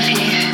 love you.